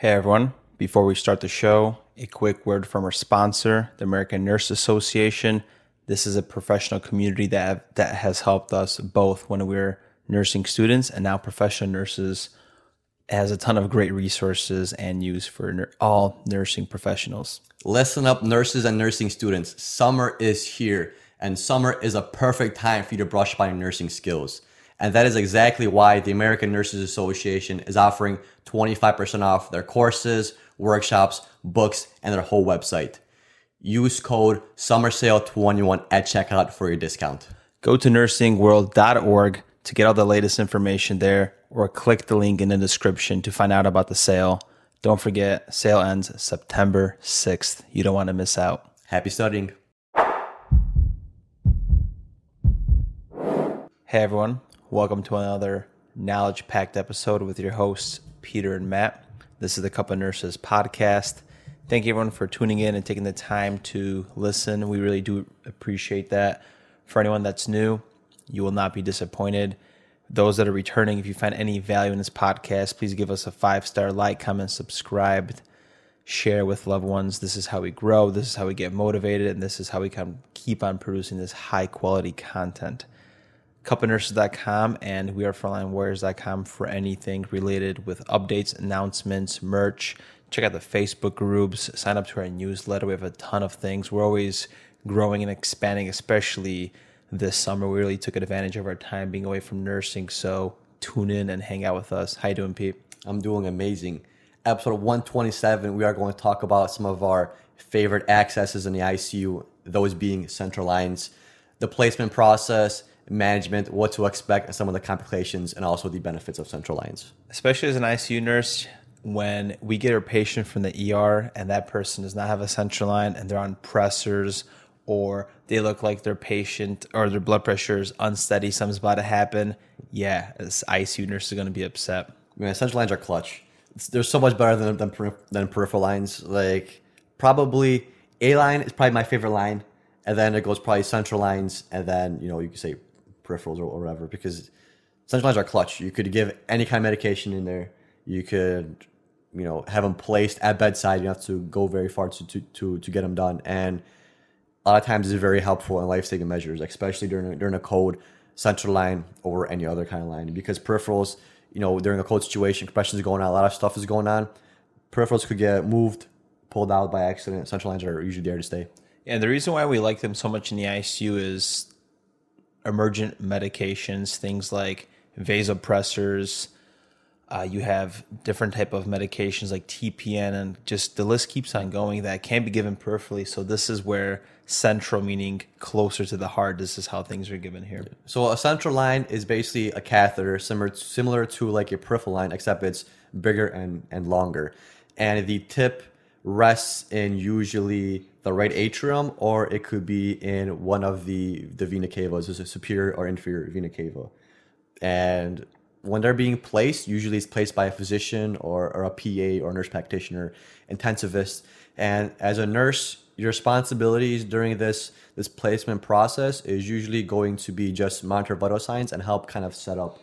Hey everyone, before we start the show, a quick word from our sponsor, the American Nurse Association. This is a professional community that have, that has helped us both when we were nursing students and now professional nurses. It has a ton of great resources and use for nur- all nursing professionals. Listen up, nurses and nursing students. Summer is here, and summer is a perfect time for you to brush up on your nursing skills. And that is exactly why the American Nurses Association is offering 25% off their courses, workshops, books, and their whole website. Use code SummerSale21 at checkout for your discount. Go to nursingworld.org to get all the latest information there, or click the link in the description to find out about the sale. Don't forget, sale ends September 6th. You don't want to miss out. Happy studying. Hey everyone, welcome to another knowledge packed episode with your hosts, Peter and Matt. This is the Cup of Nurses podcast. Thank you everyone for tuning in and taking the time to listen. We really do appreciate that. For anyone that's new, you will not be disappointed. Those that are returning, if you find any value in this podcast, please give us a five star like, comment, subscribe, share with loved ones. This is how we grow. This is how we get motivated, and this is how we can keep on producing this high quality content cupofnurses.com and we are frontlinewarriors.com for anything related with updates, announcements, merch. Check out the Facebook groups, sign up to our newsletter. We have a ton of things. We're always growing and expanding, especially this summer. We really took advantage of our time being away from nursing. So tune in and hang out with us. How you doing, Pete? I'm doing amazing. Episode 127, we are going to talk about some of our favorite accesses in the ICU, those being central lines, the placement process, management, what to expect, some of the complications, and also the benefits of central lines. Especially as an ICU nurse, when we get a patient from the ER and that person does not have a central line and they're on pressors or they look like their patient or their blood pressure is unsteady, something's about to happen, yeah, this ICU nurse is going to be upset. Man, central lines are clutch. It's, they're so much better than, than, than peripheral lines. Like, probably A line is probably my favorite line. And then it goes probably central lines. And then, you know, you could say peripherals or, or whatever because central lines are clutch. You could give any kind of medication in there. You could, you know, have them placed at bedside. You have to go very far to, to, to, to get them done. And a lot of times it's very helpful in life-saving measures, especially during, during a cold central line over any other kind of line because peripherals, you know, during a cold situation, compression is going on, a lot of stuff is going on. Peripherals could get moved, pulled out by accident. Central lines are usually there to stay. And the reason why we like them so much in the ICU is emergent medications, things like vasopressors. Uh, you have different type of medications like TPN, and just the list keeps on going that can be given peripherally. So this is where central, meaning closer to the heart, this is how things are given here. So a central line is basically a catheter similar similar to like a peripheral line, except it's bigger and and longer, and the tip rests in usually the right atrium, or it could be in one of the the vena cavas, a superior or inferior vena cava. And when they're being placed, usually it's placed by a physician or, or a PA or nurse practitioner, intensivist. And as a nurse, your responsibilities during this this placement process is usually going to be just monitor vital signs and help kind of set up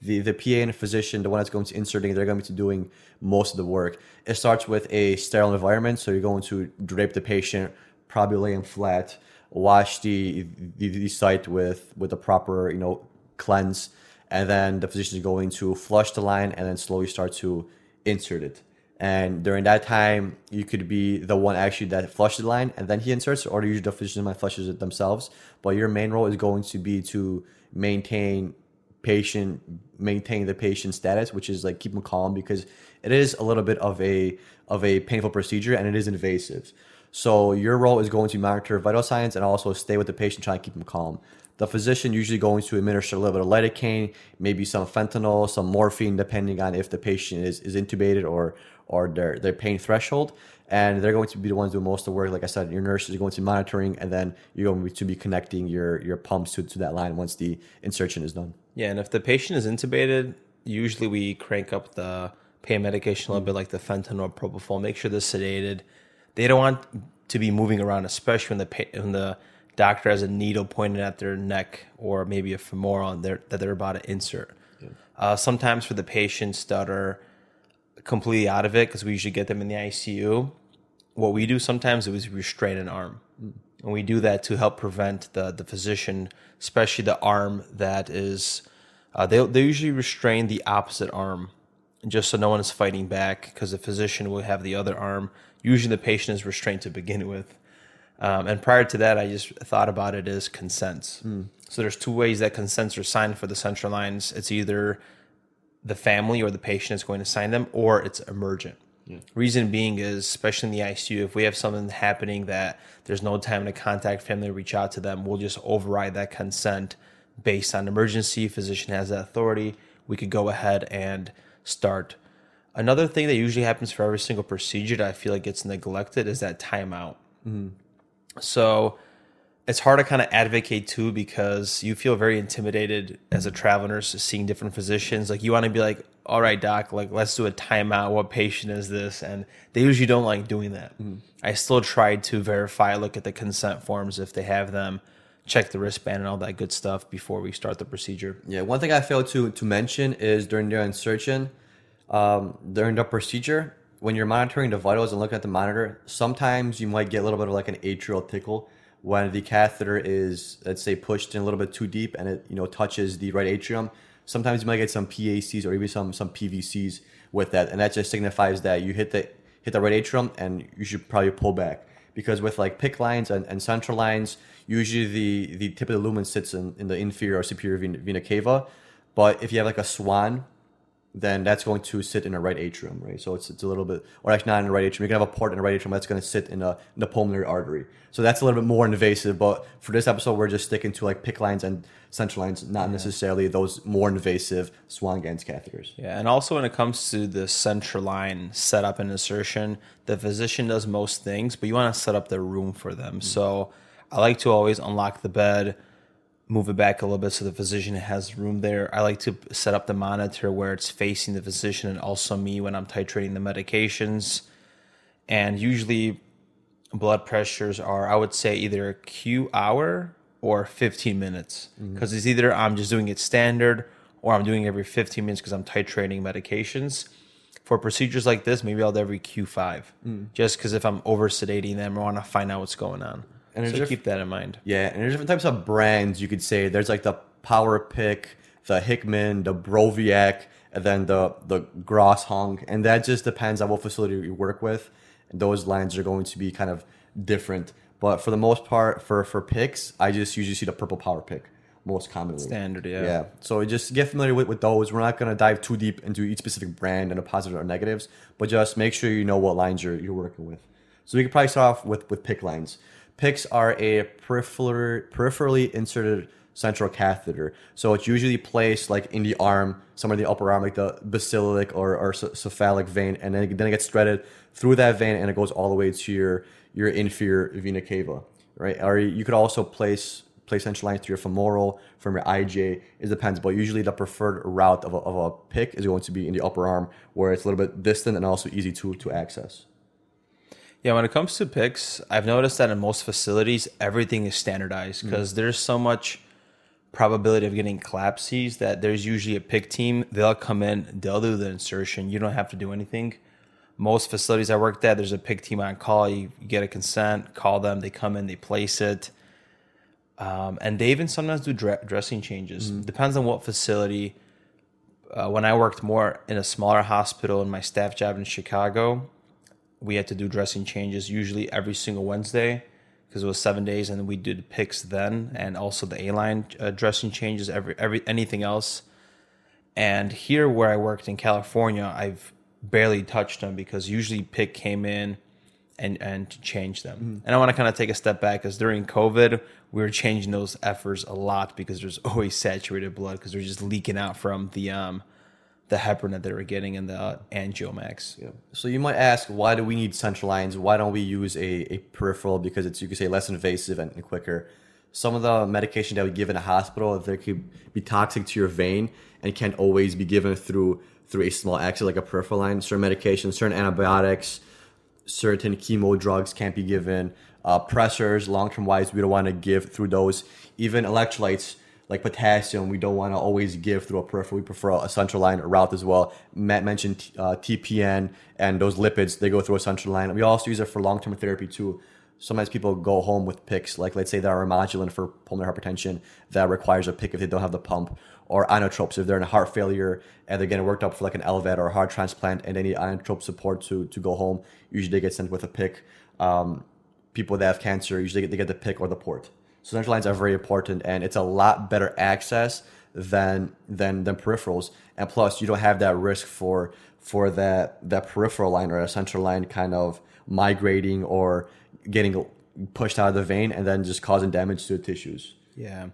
the the PA and physician, the one that's going to inserting, they're going to be doing most of the work. It starts with a sterile environment, so you're going to drape the patient, probably lay him flat, wash the, the the site with with the proper you know cleanse, and then the physician is going to flush the line and then slowly start to insert it. And during that time, you could be the one actually that flushes the line and then he inserts, or usually the physician might flushes it themselves. But your main role is going to be to maintain patient maintain the patient status, which is like keep them calm because it is a little bit of a of a painful procedure and it is invasive. So your role is going to monitor vital signs and also stay with the patient, trying to keep them calm. The physician usually going to administer a little bit of lidocaine, maybe some fentanyl, some morphine, depending on if the patient is, is intubated or or their their pain threshold. And they're going to be the ones doing most of the work. Like I said, your nurses are going to be monitoring, and then you're going to be connecting your your pumps to, to that line once the insertion is done. Yeah, and if the patient is intubated, usually we crank up the pain medication a little bit, like the fentanyl, propofol. Make sure they're sedated. They don't want to be moving around, especially when the when the doctor has a needle pointed at their neck or maybe a femoral that they're about to insert. Yeah. Uh, sometimes for the patients that are completely out of it because we usually get them in the ICU. What we do sometimes is we restrain an arm, and we do that to help prevent the the physician, especially the arm that is. Uh, they they usually restrain the opposite arm, just so no one is fighting back because the physician will have the other arm. Usually, the patient is restrained to begin with. Um, and prior to that, I just thought about it as consents. So there's two ways that consents are signed for the central lines. It's either the family or the patient is going to sign them, or it's emergent. Reason being is, especially in the ICU, if we have something happening that there's no time to contact family, reach out to them, we'll just override that consent based on emergency. Physician has that authority. We could go ahead and start. Another thing that usually happens for every single procedure that I feel like gets neglected is that timeout. Mm-hmm. So it's hard to kind of advocate too because you feel very intimidated as a travel nurse seeing different physicians. Like you want to be like, all right, doc, like let's do a timeout. What patient is this? And they usually don't like doing that. I still try to verify, look at the consent forms if they have them, check the wristband and all that good stuff before we start the procedure. Yeah, one thing I failed to to mention is during the insertion, um, during the procedure, when you're monitoring the vitals and looking at the monitor, sometimes you might get a little bit of like an atrial tickle when the catheter is, let's say, pushed in a little bit too deep and it you know touches the right atrium. Sometimes you might get some PACs or even some some PVCs with that, and that just signifies that you hit the hit the right atrium and you should probably pull back because with like PICC lines and, and central lines, usually the, the tip of the lumen sits in, in the inferior or superior vena, vena cava. But if you have like a swan, then that's going to sit in the right atrium, right? So it's, it's a little bit, or actually not in the right atrium. You can have a port in the right atrium that's going to sit in, a, in the pulmonary artery. So that's a little bit more invasive. But for this episode, we're just sticking to like PICC lines and central lines, not necessarily those more invasive Swan-Ganz catheters. Yeah, and also when it comes to the central line setup and insertion, the physician does most things, but you want to set up the room for them. Mm. So I like to always unlock the bed, move it back a little bit so the physician has room there. I like to set up the monitor where it's facing the physician and also me when I'm titrating the medications. And usually blood pressures are, I would say, either a Q hour or 15 minutes mm-hmm. because it's either I'm just doing it standard or I'm doing it every 15 minutes because I'm titrating medications. For procedures like this, maybe I'll do every Q5 mm. just because if I'm over sedating them, I want to find out what's going on. And so diff- keep that in mind. Yeah, and there's different types of brands you could say. There's like the PowerPICC, the Hickman, the Broviac, and then the the Groshong, and that just depends on what facility you work with. And those lines are going to be kind of different. But for the most part, for for PICCs, I just usually see the purple PowerPICC most commonly. Standard, yeah. Yeah. So just get familiar with, with those. We're not going to dive too deep into each specific brand and the positives or negatives, but just make sure you know what lines you're, you're working with. So we could probably start off with, with PICC lines. PICCs are a peripheral, peripherally inserted central catheter. So it's usually placed like in the arm, somewhere in the upper arm, like the basilic or, or cephalic vein, and then, then it gets threaded through that vein and it goes all the way to your, your inferior vena cava, right? Or you could also place place central lines to your femoral from your IJ. It depends, but usually the preferred route of a, of a PICC is going to be in the upper arm where it's a little bit distant and also easy to, to access. Yeah, when it comes to PICCs, I've noticed that in most facilities, everything is standardized because there's so much probability of getting CLABSIs that there's usually a PICC team. They'll come in, they'll do the insertion. You don't have to do anything. Most facilities I worked at, there's a PICC team on call. You, you get a consent, call them, they come in, they place it. Um, and they even sometimes do dre- dressing changes. Depends on what facility. Uh, when I worked more in a smaller hospital in my staff job in Chicago, we had to do dressing changes usually every single Wednesday because it was seven days, and we did PICCs then, and also the A line uh, dressing changes every every anything else. And here, where I worked in California, I've barely touched them because usually PICC came in and and to change them. And I want to kind of take a step back because during COVID, we were changing those efforts a lot because there's always saturated blood because they're just leaking out from the um the heparin that they were getting in the angiomax. Yeah. So you might ask, why do we need central lines? Why don't we use a, a peripheral? Because it's you could say less invasive and, and quicker. Some of the medication that we give in a hospital, they could be toxic to your vein and can't always be given through through a small access like a peripheral line. Certain medications, certain antibiotics, certain chemo drugs can't be given. Uh, pressors, long term wise, we don't want to give through those. Even electrolytes, like potassium, we don't want to always give through a peripheral. We prefer a central line route as well. Matt mentioned uh, TPN and those lipids, they go through a central line. We also use it for long term therapy too. Sometimes people go home with PICCs, like let's say they're Remodulin for pulmonary hypertension that requires a PICC if they don't have the pump, or inotropes if they're in a heart failure and they're getting worked up for like an LVAD or a heart transplant and they need inotrope support to, to go home. Usually they get sent with a PICC. Um, people that have cancer usually they get the PICC or the port. So central lines are very important, and it's a lot better access than than than peripherals. And plus, you don't have that risk for for that that peripheral line or a central line kind of migrating or getting pushed out of the vein and then just causing damage to the tissues. Yeah.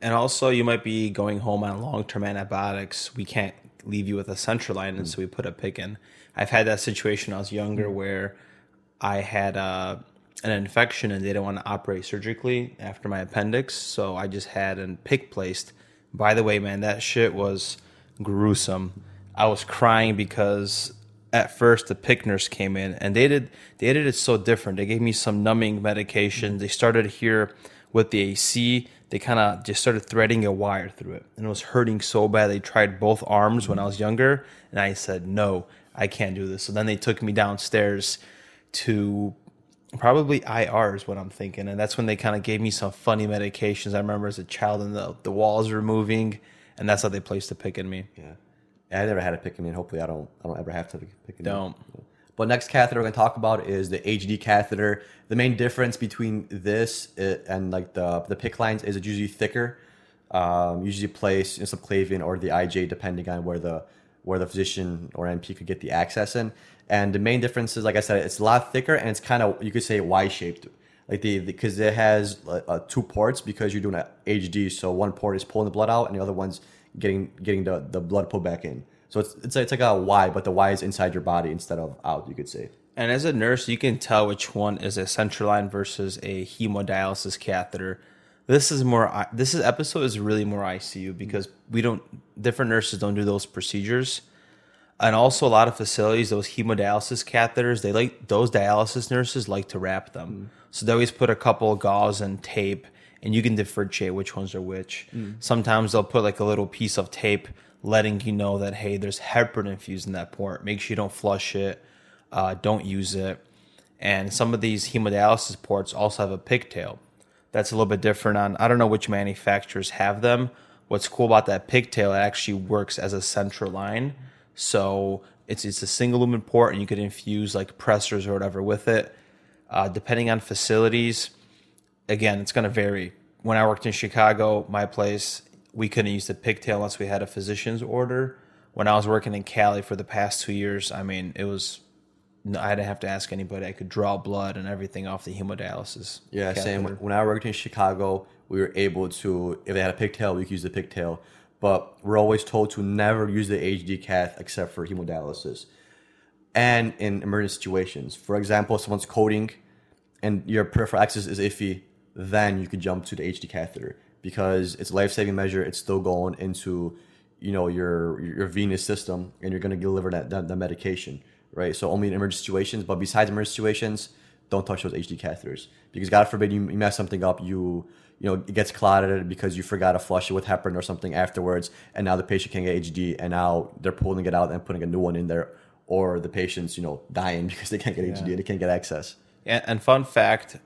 And also, you might be going home on long term antibiotics. We can't leave you with a central line, and so we put a PICC in. I've had that situation when I was younger where I had uh, an infection and they didn't want to operate surgically after my appendix, so I just had a PICC placed. By the way, man, that shit was gruesome. I was crying because at first the PICC nurse came in and they did they did it so different. They gave me some numbing medication. They started here with the AC. They kind of just started threading a wire through it, and it was hurting so bad. They tried both arms when I was younger, and I said no, I can't do this. So then they took me downstairs to probably IR is what I'm thinking, and that's when they kind of gave me some funny medications. I remember as a child, and the the walls were moving, and that's how they placed the PICC in me. Yeah. I never had a PICC in me, and hopefully I don't I don't ever have to pick in Don't. But next catheter we're gonna talk about is the HD catheter. The main difference between this uh, and like the the PICC lines is it's usually thicker, um, usually placed in subclavian or the IJ depending on where the where the physician or NP could get the access in. And the main difference is, like I said, it's a lot thicker and it's kind of you could say Y shaped, like the because it has uh, uh, two ports because you're doing a HD. So one port is pulling the blood out and the other one's getting getting the, the blood pulled back in. So it's it's it's like a Y, but the Y is inside your body instead of out. You could say. And as a nurse, you can tell which one is a central line versus a hemodialysis catheter. This is more. This is episode is really more ICU because we don't. Different nurses don't do those procedures, and also a lot of facilities those hemodialysis catheters. They like those dialysis nurses like to wrap them, so they always put a couple of gauze and tape, and you can differentiate which ones are which. Sometimes they'll put like a little piece of tape, letting you know that hey, there's heparin infused in that port. Make sure you don't flush it uh, don't use it. And some of these hemodialysis ports also have a pigtail. That's a little bit different on, I don't know which manufacturers have them. What's cool about that pigtail, it actually works as a central line. So it's, it's a single lumen port and you could infuse like pressors or whatever with it. Uh, depending on facilities, again, it's going to vary. When I worked in Chicago, my place, we couldn't use the pigtail unless we had a physician's order. When I was working in Cali for the past two years, I mean, it was I didn't have to ask anybody. I could draw blood and everything off the hemodialysis. Yeah, same. When I worked in Chicago, we were able to, if they had a pigtail, we could use the pigtail. But we're always told to never use the HD cath except for hemodialysis and in emergency situations. For example, if someone's coding and your peripheral access is iffy, then you could jump to the HD catheter because it's a life-saving measure. It's still going into, you know, your your venous system, and you're going to deliver that, that, that medication, right? So only in emergency situations. But besides emergency situations, don't touch those HD catheters because God forbid you, you mess something up, you you know it gets clotted because you forgot to flush it with heparin or something afterwards, and now the patient can't get HD, and now they're pulling it out and putting a new one in there, or the patient's you know dying because they can't get HD and they can't get access. And, and fun fact,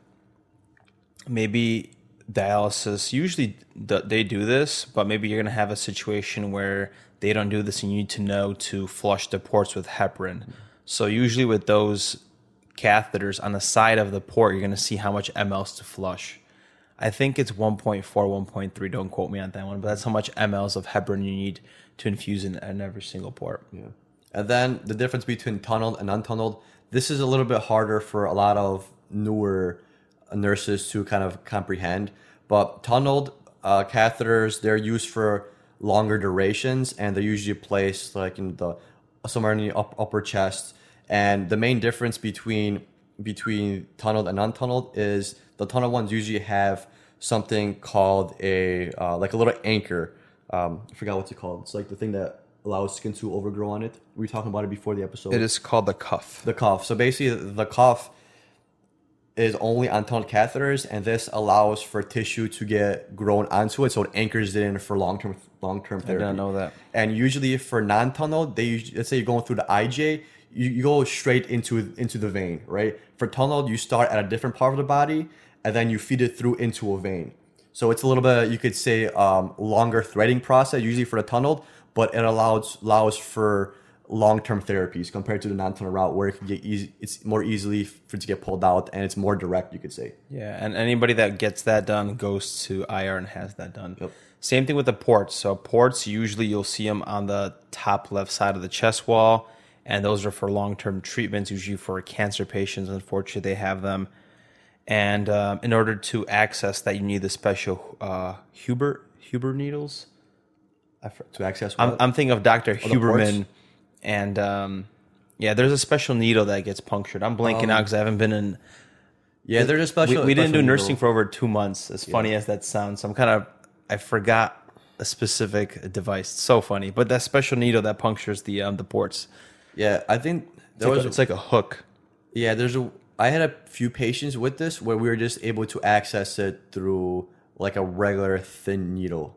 maybe dialysis usually th- they do this, but maybe you're gonna have a situation where they don't do this, and you need to know to flush the ports with heparin. So usually with those catheters on the side of the port, you're gonna see how much mLs to flush. I think it's 1.4, 1.3. Don't quote me on that one, but that's how much mLs of heparin you need to infuse in, in every single port. Yeah. And then the difference between tunneled and untunneled. This is a little bit harder for a lot of newer nurses to kind of comprehend. But tunneled uh, catheters, they're used for longer durations, and they're usually placed like in the somewhere in the upper chest. And the main difference between between tunneled and untunneled is the tunneled ones usually have something called a uh, like a little anchor. Um, I forgot what's it called. It's like the thing that allows skin to overgrow on it. We were talking about it before the episode. It is called the cuff. the cuff. So basically, the cuff is only on tunnel catheters, and this allows for tissue to get grown onto it, so it anchors it in for long term long term therapy. I didn't know that. And usually for non tunnel, they let's say you're going through the IJ, you, you go straight into into the vein, right? For tunnel, you start at a different part of the body, and then you feed it through into a vein. So it's a little bit, you could say, um, longer threading process, usually for the tunneled, but it allows allows for long term therapies compared to the non tunnel route, where it can get easy. It's more easily for it to get pulled out, and it's more direct. You could say. Yeah, and anybody that gets that done goes to IR and has that done. Yep. Same thing with the ports. So ports usually you'll see them on the top left side of the chest wall, and those are for long-term treatments, usually for cancer patients. Unfortunately, they have them, and um, in order to access that, you need the special uh, Huber Huber needles. To access, I'm. I'm thinking of Dr. the Huberman, and um, yeah, there's a special needle that gets punctured. I'm blanking out because I haven't been in yeah, there's a we, special. we didn't do nursing needle. for over two months. As funny as that sounds, I'm kind of I forgot a specific device. It's so funny, but that special needle that punctures the um, the ports. Yeah, I think It's there like, was. a, it's like a hook. yeah, there's a. I had a few patients with this where we were just able to access it through like a regular thin needle.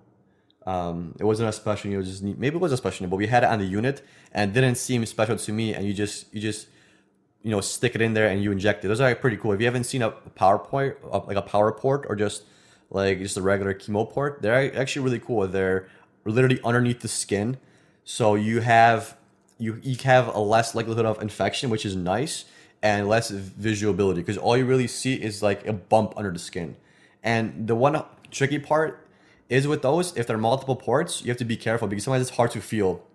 Um, it wasn't a special needle, just maybe it was a special needle, but we had it on the unit and it didn't seem special to me. And you just you just you know stick it in there and you inject it. Those are pretty cool. If you haven't seen a PowerPoint, like a power port, or just like just a regular chemo port, they're actually really cool. They're literally underneath the skin, so you have you you have a less likelihood of infection, which is nice, and less visualability because all you really see is like a bump under the skin. And the one tricky part is with those, if there are multiple ports, you have to be careful because sometimes it's hard to feel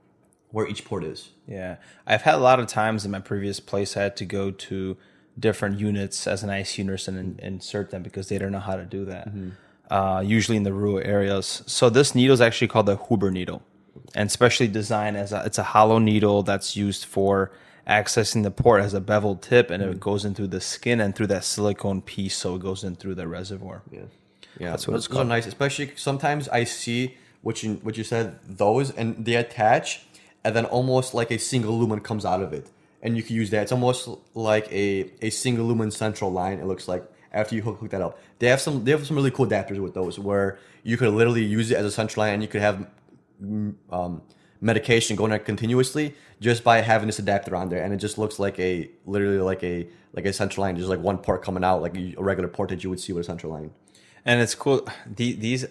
where each port is. Yeah, I've had a lot of times in my previous place I had to go to different units as an ICU nurse and in- insert them because they don't know how to do that. Uh, usually in the rural areas. So this needle is actually called the Huber needle, and specially designed as a, it's a hollow needle that's used for accessing the port. It has a beveled tip and it goes in through the skin and through that silicone piece, so it goes in through the reservoir. Yeah, yeah, That's what those, it's called. are nice. Especially sometimes I see what you what you said those and they attach, and then almost like a single lumen comes out of it, and you can use that. It's almost like a a single lumen central line. It looks like after you hook, hook that up. They have some they have some really cool adapters with those where you could literally use it as a central line, and you could have mm, um, medication going on continuously just by having this adapter on there, and it just looks like a literally like a like a central line, just like one port coming out, like a regular port that you would see with a central line. And it's cool. The, these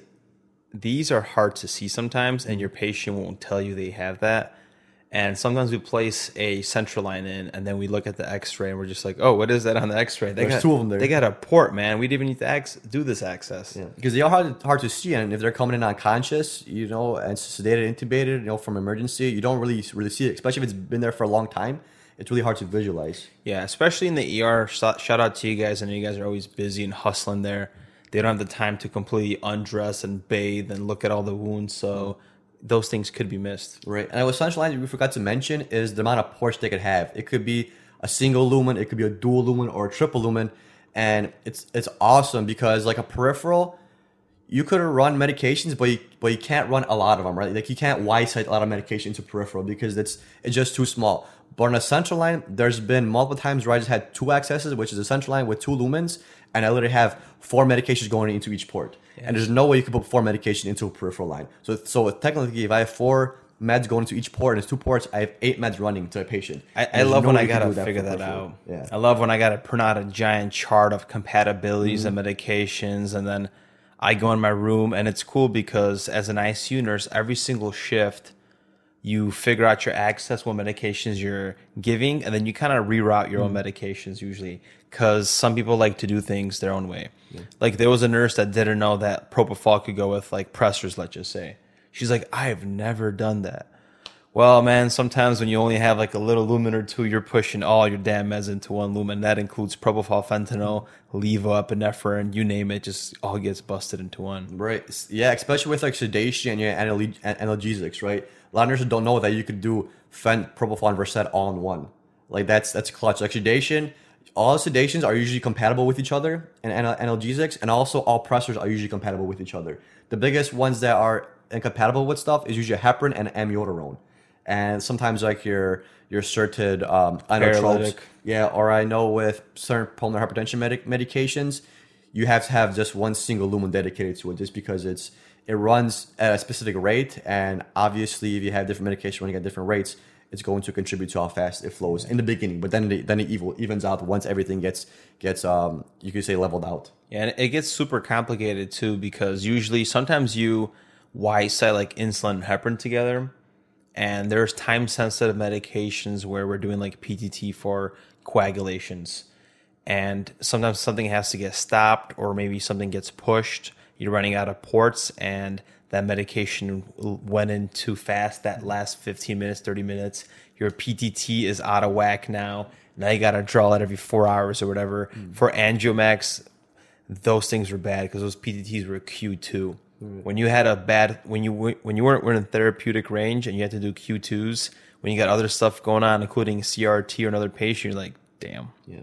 these are hard to see sometimes, and your patient won't tell you they have that. And sometimes we place a central line in, and then we look at the X-ray, and we're just like, "Oh, what is that on the X-ray?" They There's got two of 'em there. They got a port, man. We didn't even need to ac- do this access. Yeah, because they are hard, hard to see, and if they're coming in unconscious, you know, and sedated, intubated, you know, from emergency, you don't really really see it. Especially if it's been there for a long time, it's really hard to visualize. Yeah, especially in the ER. Shout shout out to you guys. I know you guys are always busy and hustling there. They don't have the time to completely undress and bathe and look at all the wounds, so those things could be missed. Right, and with central lines, we forgot to mention is the amount of ports they could have. It could be a single lumen, it could be a dual lumen, or a triple lumen, and it's it's awesome because like a peripheral, you could run medications, but you, but you can't run a lot of them, right? Like you can't wide site a lot of medication to peripheral because it's it's just too small. But on a central line, there's been multiple times where I just had two accesses, which is a central line with two lumens, and I literally have four medications going into each port. And there's no way you can put four medication into a peripheral line. So so technically, if I have four meds going into each port and it's two ports, I have eight meds running to a patient. I, I love no when I gotta do figure that out. Yeah. I love when I gotta print out a giant chart of compatibilities Mm-hmm. and medications, and then I go in my room, and it's cool because as an ICU nurse, every single shift, you figure out your access, what medications you're giving, and then you kind of reroute your Mm-hmm. own medications usually. Because some people like to do things their own way. Like there was a nurse that didn't know that propofol could go with like pressors, let's just say. She's like, I've never done that. Well, man, sometimes when you only have like a little lumen or two, you're pushing all your damn meds into one lumen. That includes propofol, fentanyl, levo, epinephrine, you name it, just all gets busted into one. Right. Yeah, especially with like sedation and your analge- an- analgesics, right? A lot of nurses don't know that you could do fent, propofol, and Versed all in one. Like that's that's clutch. Like sedation, all sedations are usually compatible with each other, and anal- analgesics, and also all pressors are usually compatible with each other. The biggest ones that are incompatible with stuff is usually heparin and amiodarone. And sometimes like your your certain um, inotropes. Yeah, or I know with certain pulmonary hypertension medic- medications, you have to have just one single lumen dedicated to it, just because it's it runs at a specific rate, and obviously, if you have different medication running at different rates, it's going to contribute to how fast it flows in the beginning. But then it, then it evil, evens out once everything gets gets um you could say leveled out. Yeah, and it gets super complicated too because usually sometimes you why say like insulin and heparin together, and there's time sensitive medications where we're doing like PTT for coagulations, and sometimes something has to get stopped or maybe something gets pushed. You're running out of ports and that medication went in too fast. That last 15 minutes 30 minutes your ptt is out of whack now. Now you got to draw it every four hours or whatever. Mm. For angiomax those things were bad because those ptts were q2 when you had a bad when you when you weren't were in therapeutic range and you had to do q2s when you got other stuff going on including crt or another patient you're like damn. Yeah,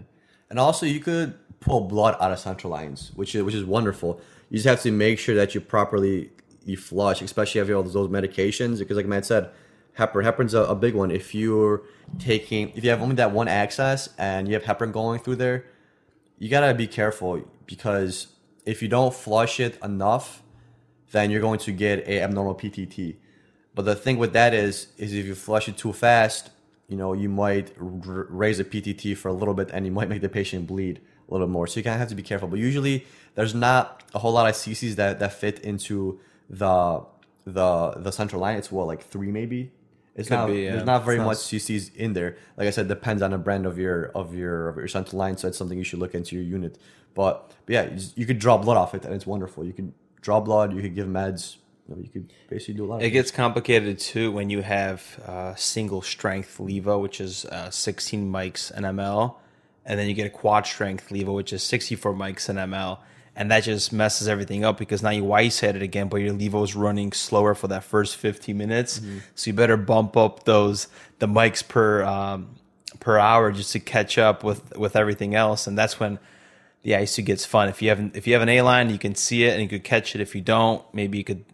and also you could pull blood out of central lines, which is which is wonderful. You just have to make sure that you properly you flush, especially if you have those medications, because like Matt said, heparin heparin's a, a big one. If you're taking if you have only that one access and you have heparin going through there, you gotta be careful because if you don't flush it enough, then you're going to get a abnormal PTT. But the thing with that is, is if you flush it too fast, you know, you might r- raise a PTT for a little bit, and you might make the patient bleed a little more. So you kind of have to be careful. But usually, there's not a whole lot of CCs that, that fit into the the the central line. It's what like three maybe. It's Could not. be, yeah. There's not very not much CCs in there. Like I said, depends on the brand of your of your of your central line. So it's something you should look into your unit. But, but yeah, you, just- you could draw blood off it, and it's wonderful. You could draw blood. You could give meds. You, know, you could basically do a lot. Of It gets complicated too when you have uh, single strength levo, which is uh, 16 mics an ml, and then you get a quad strength levo, which is 64 mics an ml, and that just messes everything up because now you ice it again, but your levo is running slower for that first 15 minutes, so you better bump up those the mics per um, per hour just to catch up with with everything else, and that's when the ICU gets fun. If you haven't if you have an A line, you can see it and you could catch it. If you don't, maybe you could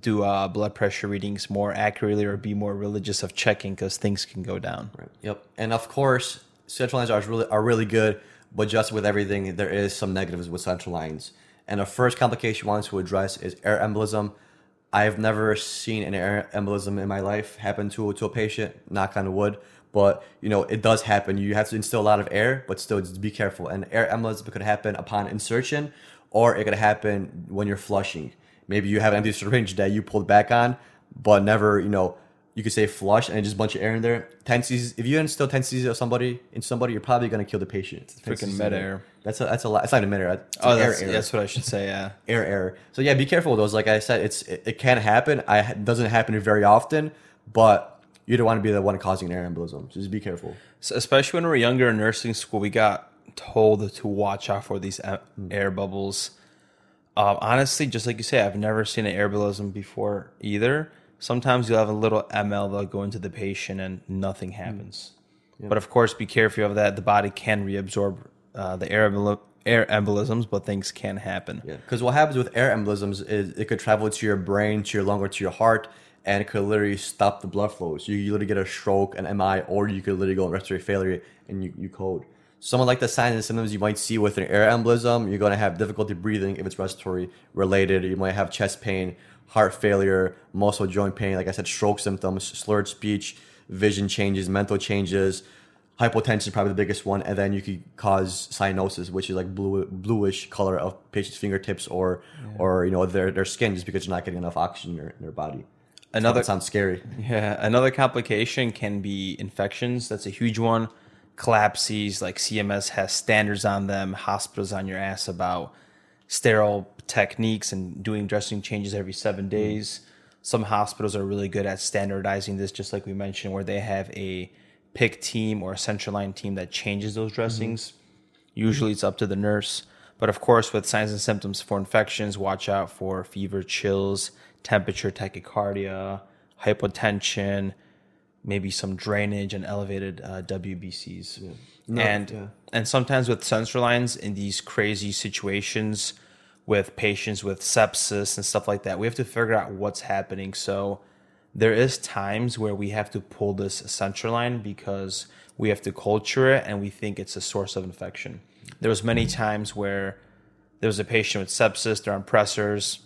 do uh, blood pressure readings more accurately or be more religious of checking because things can go down. Right. Yep. And of course, central lines are really are really good, but just with everything, there is some negatives with central lines. And the first complication we want to address is air embolism. I've never seen an air embolism in my life happen to to a patient. Knock on wood. But you know it does happen. You have to instill a lot of air, but still just be careful. And air embolism could happen upon insertion, or it could happen when you're flushing. Maybe you have an empty syringe that you pulled back on, but never, you know, you could say flush and just a bunch of air in there. 10 cc's, if you instill 10 cc's of somebody in somebody, you're probably going to kill the patient. 10 Freaking mid-air. That's a, that's a lot. It's not even mid-air. It's Oh, that's, air, that's what I should say. Yeah. air, air. So yeah, be careful with those. Like I said, it's, it, it can happen. I, it doesn't happen very often, but you don't want to be the one causing an air embolism. So just be careful. So especially when we were younger in nursing school, we got told to watch out for these air bubbles. Um, honestly, just like you say, I've never seen an air embolism before either. Sometimes you'll have a little ml that'll go into the patient and nothing happens. But of course, be careful of that. The body can reabsorb uh, the air, embol- air embolisms, but things can happen. Yeah, because what happens with air embolisms is it could travel to your brain, to your lung, or to your heart, and it could literally stop the blood flow. So you, you literally get a stroke, an MI, or you could literally go respiratory failure and you, you code. Someone like the signs and symptoms you might see with an air embolism, you're going to have difficulty breathing if it's respiratory related. You might have chest pain, heart failure, muscle joint pain, like I said, stroke symptoms, slurred speech, vision changes, mental changes. Hypotension is probably the biggest one, and then you could cause cyanosis, which is like blue, bluish color of patients' fingertips or or you know their their skin, just because you're not getting enough oxygen in their, in their body. Another That sounds scary. Yeah, another complication can be infections. That's a huge one. CLABSIs, like CMS has standards on them. Hospitals on your ass about sterile techniques and doing dressing changes every seven mm-hmm. days. Some hospitals are really good at standardizing this, just like we mentioned, where they have a PICC team or a central line team that changes those mm-hmm. dressings. Usually it's up to the nurse. But of course, with signs and symptoms for infections, watch out for fever, chills, temperature, tachycardia, hypotension, maybe some drainage and elevated uh, WBCs. No, and yeah. and sometimes with central lines in these crazy situations with patients with sepsis and stuff like that, we have to figure out what's happening. So there is times where we have to pull this central line because we have to culture it and we think it's a source of infection. There was many times where there was a patient with sepsis, they're on pressors,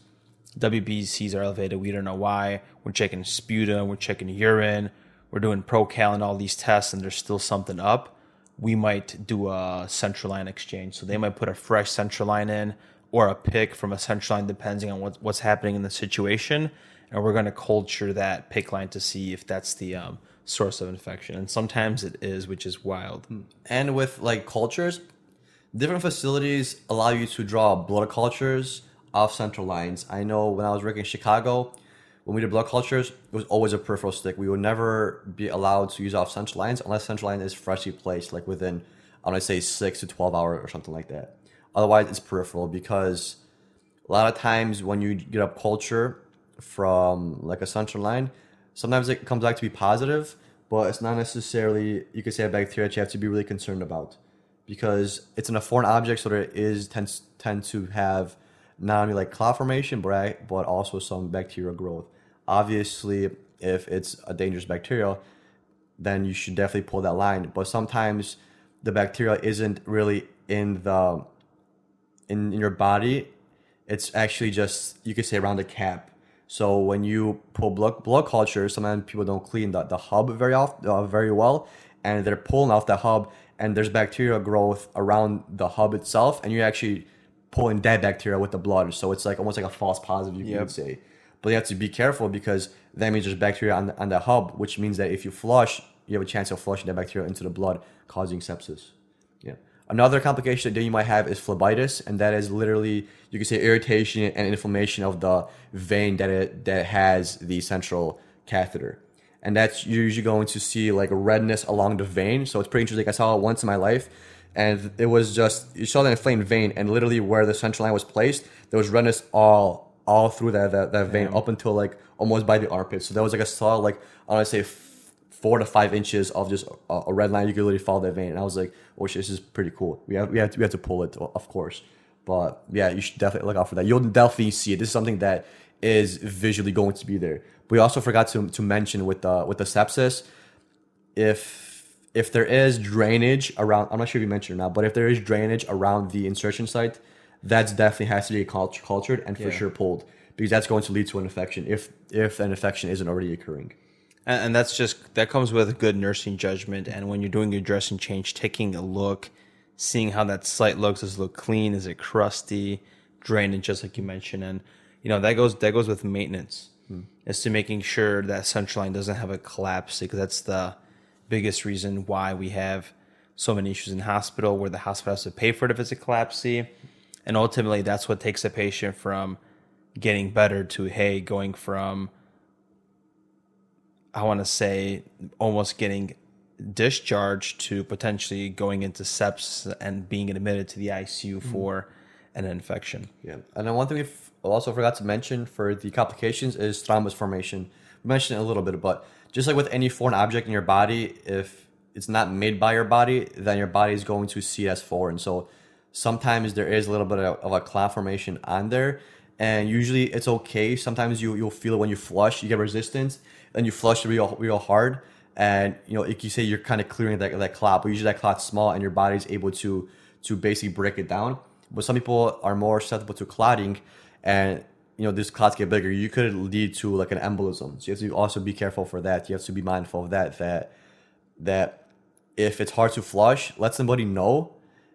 WBCs are elevated, we don't know why. We're checking sputum, we're checking urine, we're doing procal and all these tests, and there's still something up. We might do a central line exchange. So they might put a fresh central line in or a PICC from a central line, depending on what, what's happening in the situation. And we're going to culture that PICC line to see if that's the um, source of infection. And sometimes it is, which is wild. And with like cultures, different facilities allow you to draw blood cultures off central lines. I know when I was working in Chicago, when we did blood cultures, it was always a peripheral stick. We would never be allowed to use off central lines unless central line is freshly placed, like within, I want to say six to 12 hours or something like that. Otherwise, it's peripheral because a lot of times when you get up culture from like a central line, sometimes it comes back to be positive, but it's not necessarily, you could say a bacteria that you have to be really concerned about because it's in a foreign object, so there is tends tend to have not only like clot formation, but but also some bacterial growth. Obviously, if it's a dangerous bacteria, then you should definitely pull that line. But sometimes the bacteria isn't really in the in, in your body. It's actually just you could say around the cap. So when you pull blood blood culture, sometimes people don't clean the, the hub very off uh, very well, and they're pulling off the hub, and there's bacterial growth around the hub itself, and you're actually pulling dead bacteria with the blood. So it's like almost like a false positive, you Yep. could say. But you have to be careful because that means there's bacteria on the, on the hub, which means that if you flush, you have a chance of flushing that bacteria into the blood, causing sepsis. Yeah. Another complication that you might have is phlebitis, and that is literally you can say irritation and inflammation of the vein that it that has the central catheter. And that's you're usually going to see like redness along the vein. So it's pretty interesting. I saw it once in my life, and it was just you saw the inflamed vein, and literally where the central line was placed, there was redness all all through that that, that vein up until like almost by the armpit. So that was like a solid like I want to say f- four to five inches of just a, a red line. You could literally follow that vein, and I was like, "Oh shit, this is pretty cool." We have we have to, we have to pull it, of course, but yeah, you should definitely look out for that. You'll definitely see it. This is something that is visually going to be there. We also forgot to to mention with the with the sepsis, if if there is drainage around, I'm not sure if you mentioned it or not, but if there is drainage around the insertion site, that's definitely has to be cult- cultured and for Yeah. sure pulled because that's going to lead to an infection if if an infection isn't already occurring. And, and that's just that comes with good nursing judgment. And when you're doing your dressing change, taking a look, seeing how that site looks. Does it look clean? Is it crusty? Drainage, just like you mentioned, and you know that goes that goes with maintenance. Hmm. As to making sure that central line doesn't have a CLABSI because that's the biggest reason why we have so many issues in hospital where the hospital has to pay for it if it's a CLABSI. And ultimately, that's what takes a patient from getting better to hey, going from I want to say almost getting discharged to potentially going into sepsis and being admitted to the ICU mm-hmm. for an infection. Yeah, and then one thing we also forgot to mention for the complications is thrombus formation. We mentioned it a little bit, but just like with any foreign object in your body, if it's not made by your body, then your body is going to see it as foreign. So sometimes there is a little bit of, a clot formation on there, and usually it's okay. Sometimes you you'll feel it when you flush, you get resistance, and you flush real real hard, and you know like you say you're kind of clearing that that clot, but usually that clot's small, and your body's able to to basically break it down. But some people are more susceptible to clotting, and you know these clots get bigger. You could lead to like an embolism. So you have to also be careful for that. You have to be mindful of that. That that if it's hard to flush, let somebody know.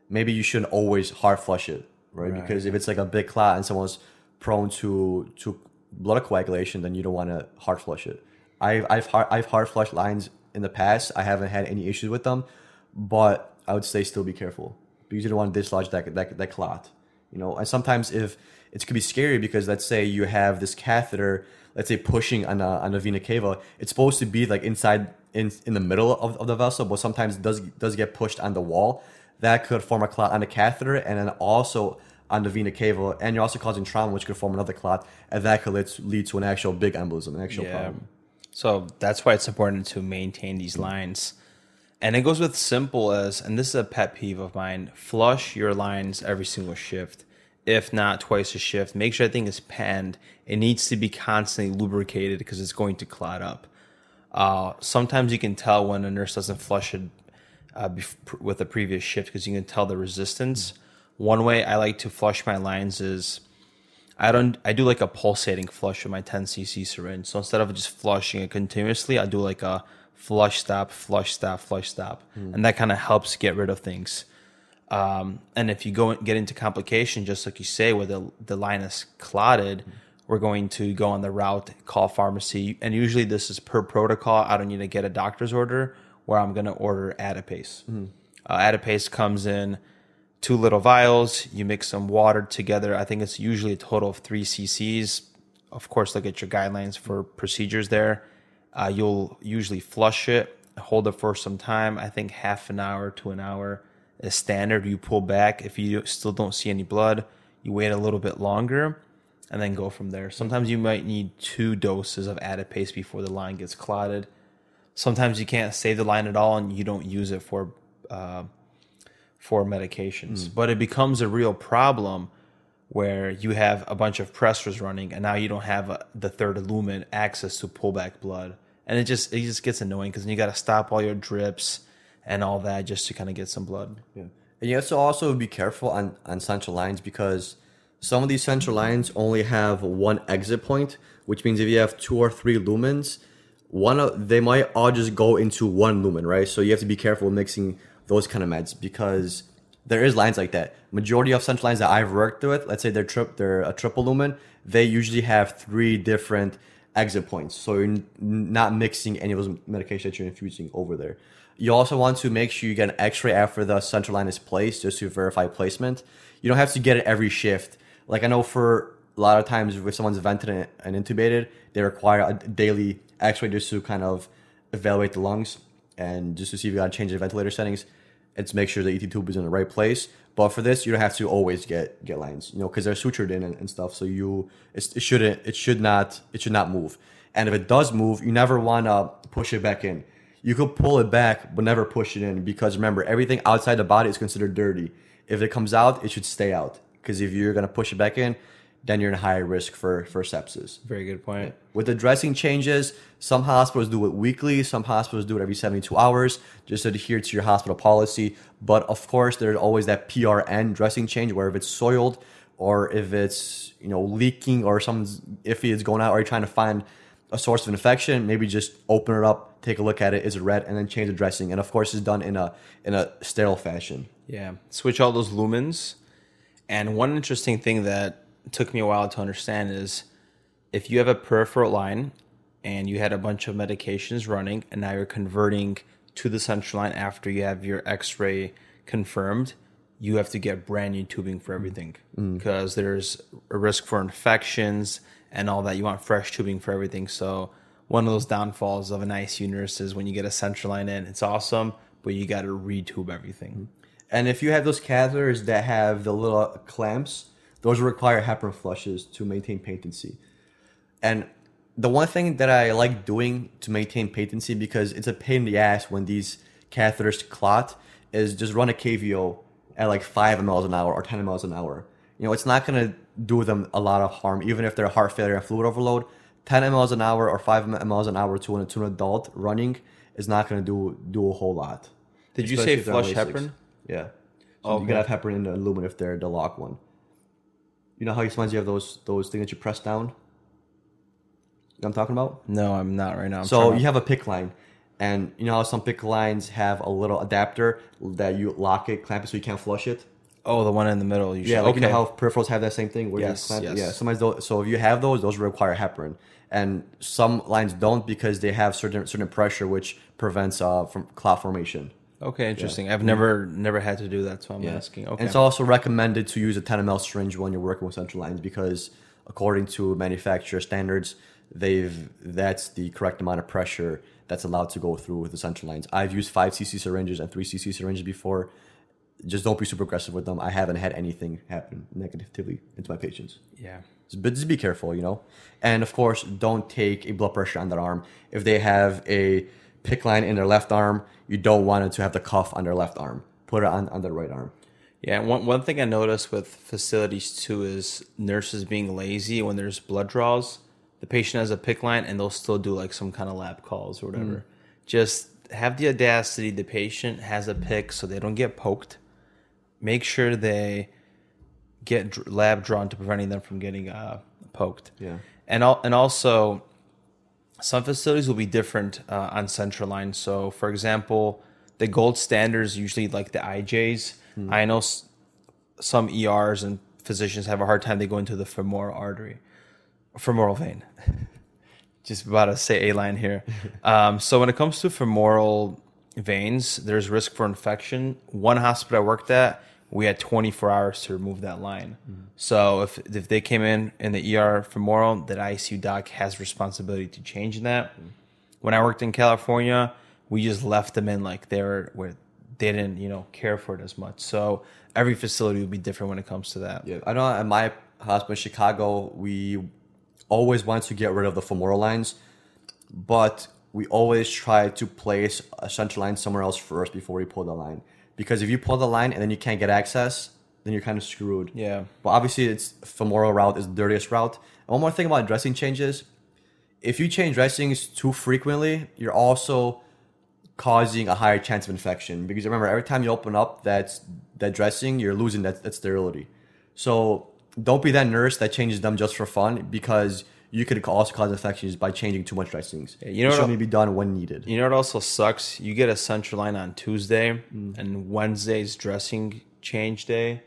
Maybe you shouldn't always hard flush it, right? Right. Because if it's like a big clot and someone's prone to to blood coagulation, then you don't want to hard flush it. I've I've hard, I've hard flushed lines in the past. I haven't had any issues with them, but I would say still be careful because you don't want to dislodge that that, that clot. You know, and sometimes if it could be scary because let's say you have this catheter, let's say pushing on a, on a vena cava, it's supposed to be like inside in in the middle of, of the vessel, but sometimes it does does get pushed on the wall. That could form a clot on the catheter and then also on the vena cava, and you're also causing trauma, which could form another clot, and that could lead to, lead to an actual big embolism, an actual problem. So that's why it's important to maintain these lines. And it goes with simple as, and this is a pet peeve of mine flush your lines every single shift. if not twice a shift. Make sure that thing is panned. It needs to be constantly lubricated because it's going to clot up. Uh, sometimes you can tell when a nurse doesn't flush it uh, bef- with a previous shift because you can tell the resistance. One way I like to flush my lines is I don't I do like a pulsating flush with my 10 cc syringe. So instead of just flushing it continuously, I do like a flush stop, flush stop, flush stop, and that kind of helps get rid of things. Um, and if you go and get into complication, just like you say, where the the line is clotted, we're going to go on the route, call pharmacy, and usually this is per protocol. I don't need to get a doctor's order, where I'm going to order Activase. Uh, Activase comes in two little vials. You mix some water together. I think it's usually a total of three cc's. Of course, look at your guidelines for procedures there. Uh, you'll usually flush it, hold it for some time. I think half an hour to an hour is standard. You pull back. If you still don't see any blood, you wait a little bit longer and then go from there. Sometimes you might need two doses of Activase before the line gets clotted. Sometimes you can't save the line at all and you don't use it for uh, for medications. But it becomes a real problem where you have a bunch of pressors running and now you don't have uh the third lumen access to pull back blood. And it just it just gets annoying because you got to stop all your drips and all that just to kind of get some blood. Yeah. And you have to also be careful on, on central lines because some of these central lines only have one exit point, which means if you have two or three lumens, one of they might all just go into one lumen, right? So you have to be careful mixing those kind of meds because there is lines like that. Majority of central lines that I've worked with, let's say they're trip they're a triple lumen, they usually have three different exit points. So you're not mixing any of those medications that you're infusing over there. You also want to make sure you get an X-ray after the central line is placed, just to verify placement. You don't have to get it every shift. Like I know for a lot of times, if someone's vented and intubated, they require a daily X-ray just to kind of evaluate the lungs and just to see if you got to change the ventilator settings and to make sure the ET tube is in the right place. But for this, you don't have to always get get lines, you know, because they're sutured in and, and stuff. So you it shouldn't it should not it should not move. And if it does move, you never want to push it back in. You could pull it back, but never push it in because remember, everything outside the body is considered dirty. If it comes out, it should stay out. Because if you're gonna push it back in, then you're in a higher risk for for sepsis. Very good point. With the dressing changes, some hospitals do it weekly, some hospitals do it every 72 hours, just to adhere to your hospital policy. But of course, there's always that PRN dressing change where if it's soiled or if it's you know leaking or something's iffy is going out, or you're trying to find a source of infection, maybe just open it up, take a look at it, is it red, and then change the dressing. And of course, it's done in a in a sterile fashion. Yeah. Switch all those lumens. And one interesting thing that took me a while to understand is if you have a peripheral line and you had a bunch of medications running and now you're converting to the central line after you have your x-ray confirmed, you have to get brand new tubing for everything mm. because there's a risk for infections and all that. You want fresh tubing for everything. So one of those downfalls of an ICU nurse is when you get a central line in, it's awesome, but you got to retube everything. Mm. And if you have those catheters that have the little clamps, those require heparin flushes to maintain patency. And the one thing that I like doing to maintain patency because it's a pain in the ass when these catheters clot is just run a KVO at like five mLs an hour or 10 mLs an hour. You know, it's not gonna do them a lot of harm, even if they're heart failure and fluid overload. 10 mLs an hour or 5 mLs an hour to an, to an adult running is not gonna do do a whole lot. Did you say if they're on flush heparin? Yeah. So Okay. you gotta have heparin in the lumen if they're the lock one. You know how sometimes you have those those things that you press down? You know I'm talking about? No, I'm not right now. I'm so you have a PICC line, and you know how some PICC lines have a little adapter that you lock it, clamp it so you can't flush it. oh, the one in the middle. You Yeah, like okay. you know how peripherals have that same thing. Where Yes, you clamp it? yes. Yeah, sometimes those, so if you have those, those require heparin, and some lines don't because they have certain certain pressure which prevents uh from clot formation. Okay, interesting. I've never never had to do that, so I'm asking. Okay. And it's also recommended to use a 10 ml syringe when you're working with central lines because, according to manufacturer standards, they've that's the correct amount of pressure that's allowed to go through with the central lines. I've used 5 cc syringes and 3 cc syringes before. Just don't be super aggressive with them. I haven't had anything happen negatively into my patients. yeah. But just be careful, you know. And of course, don't take a blood pressure on their arm. If they have a PICC line in their left arm, you don't want it to have the cuff on their left arm. Put it on, on their right arm. Yeah, one one thing I noticed with facilities too is nurses being lazy when there's blood draws. The patient has a PICC line and they'll still do like some kind of lab calls or whatever. Just have the audacity. The patient has a PICC, so they don't get poked. Make sure they get lab drawn to preventing them from getting uh, poked. Yeah. and al- and also some facilities will be different uh, on central line. So, for example, the gold standards usually like the IJs. I know s- some ERs and physicians have a hard time. They go into the femoral artery, femoral vein. Just about to say a line here. um, so when it comes to femoral veins, there's risk for infection. One hospital I worked at, we had 24 hours to remove that line. So if if they came in in the ER femoral, that ICU doc has responsibility to change that. When I worked in California, we just left them in like they were where they didn't you know care for it as much. So every facility would be different when it comes to that. Yeah, I know at my hospital in Chicago, we always wanted to get rid of the femoral lines, but we always try to place a central line somewhere else first before we pull the line. Because if you pull the line and then you can't get access, then you're kind of screwed. Yeah. But obviously, it's femoral route is the dirtiest route. And one more thing about dressing changes: if you change dressings too frequently, you're also causing a higher chance of infection. Because remember, every time you open up that that dressing, you're losing that, that sterility. So don't be that nurse that changes them just for fun, because you could also cause infections by changing too much dressings. you know it should only be done when needed. You know what also sucks? You get a central line on Tuesday mm. and Wednesday's dressing change day,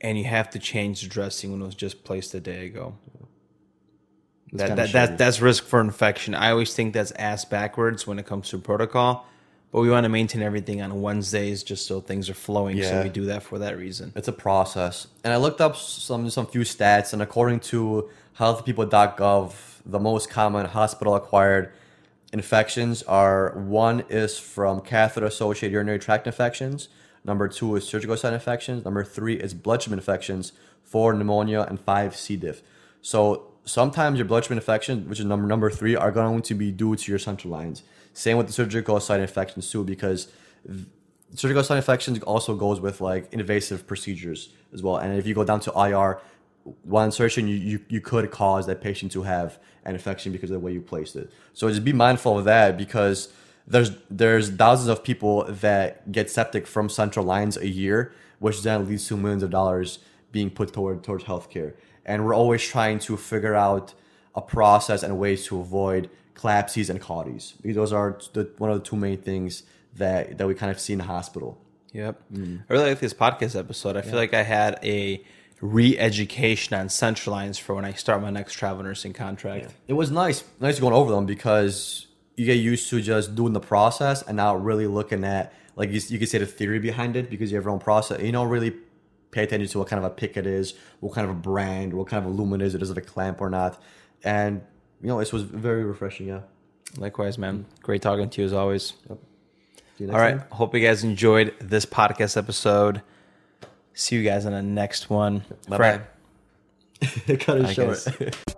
and you have to change the dressing when it was just placed a day ago. That, that, that that's risk for infection. I always think that's ass backwards when it comes to protocol, but we want to maintain everything on Wednesdays just so things are flowing. So we do that for that reason. It's a process. And I looked up some some few stats, and according to healthypeople.gov, the most common hospital acquired infections are one is from catheter associated urinary tract infections, number two is surgical site infections, number three is bloodstream infections, four pneumonia, and five C. diff. So sometimes your bloodstream infections, which is number number three, are going to be due to your central lines. Same with the surgical site infections too, because surgical site infections also goes with like invasive procedures as well. And if you go down to IR, one insertion, you, you, you could cause that patient to have an infection because of the way you placed it. So just be mindful of that because there's there's thousands of people that get septic from central lines a year, which then leads to millions of dollars being put toward towards healthcare. And we're always trying to figure out a process and ways to avoid CLABSIs and CAUTIs. Those are the, one of the two main things that that we kind of see in the hospital. Yep. Mm. I really like this podcast episode. I feel like I had a re-education on central lines for when I start my next travel nursing contract. It was nice, nice going over them because you get used to just doing the process and not really looking at like you, you could say the theory behind it because you have your own process. You don't really pay attention to what kind of a PICC it is, what kind of a brand, what kind of a lumen is it, does it a clamp or not, and you know this was very refreshing. Yeah. Likewise, man. Great talking to you as always. See you next All right. time. Hope you guys enjoyed this podcast episode. See you guys in the next one. Bye bye. Cut it short.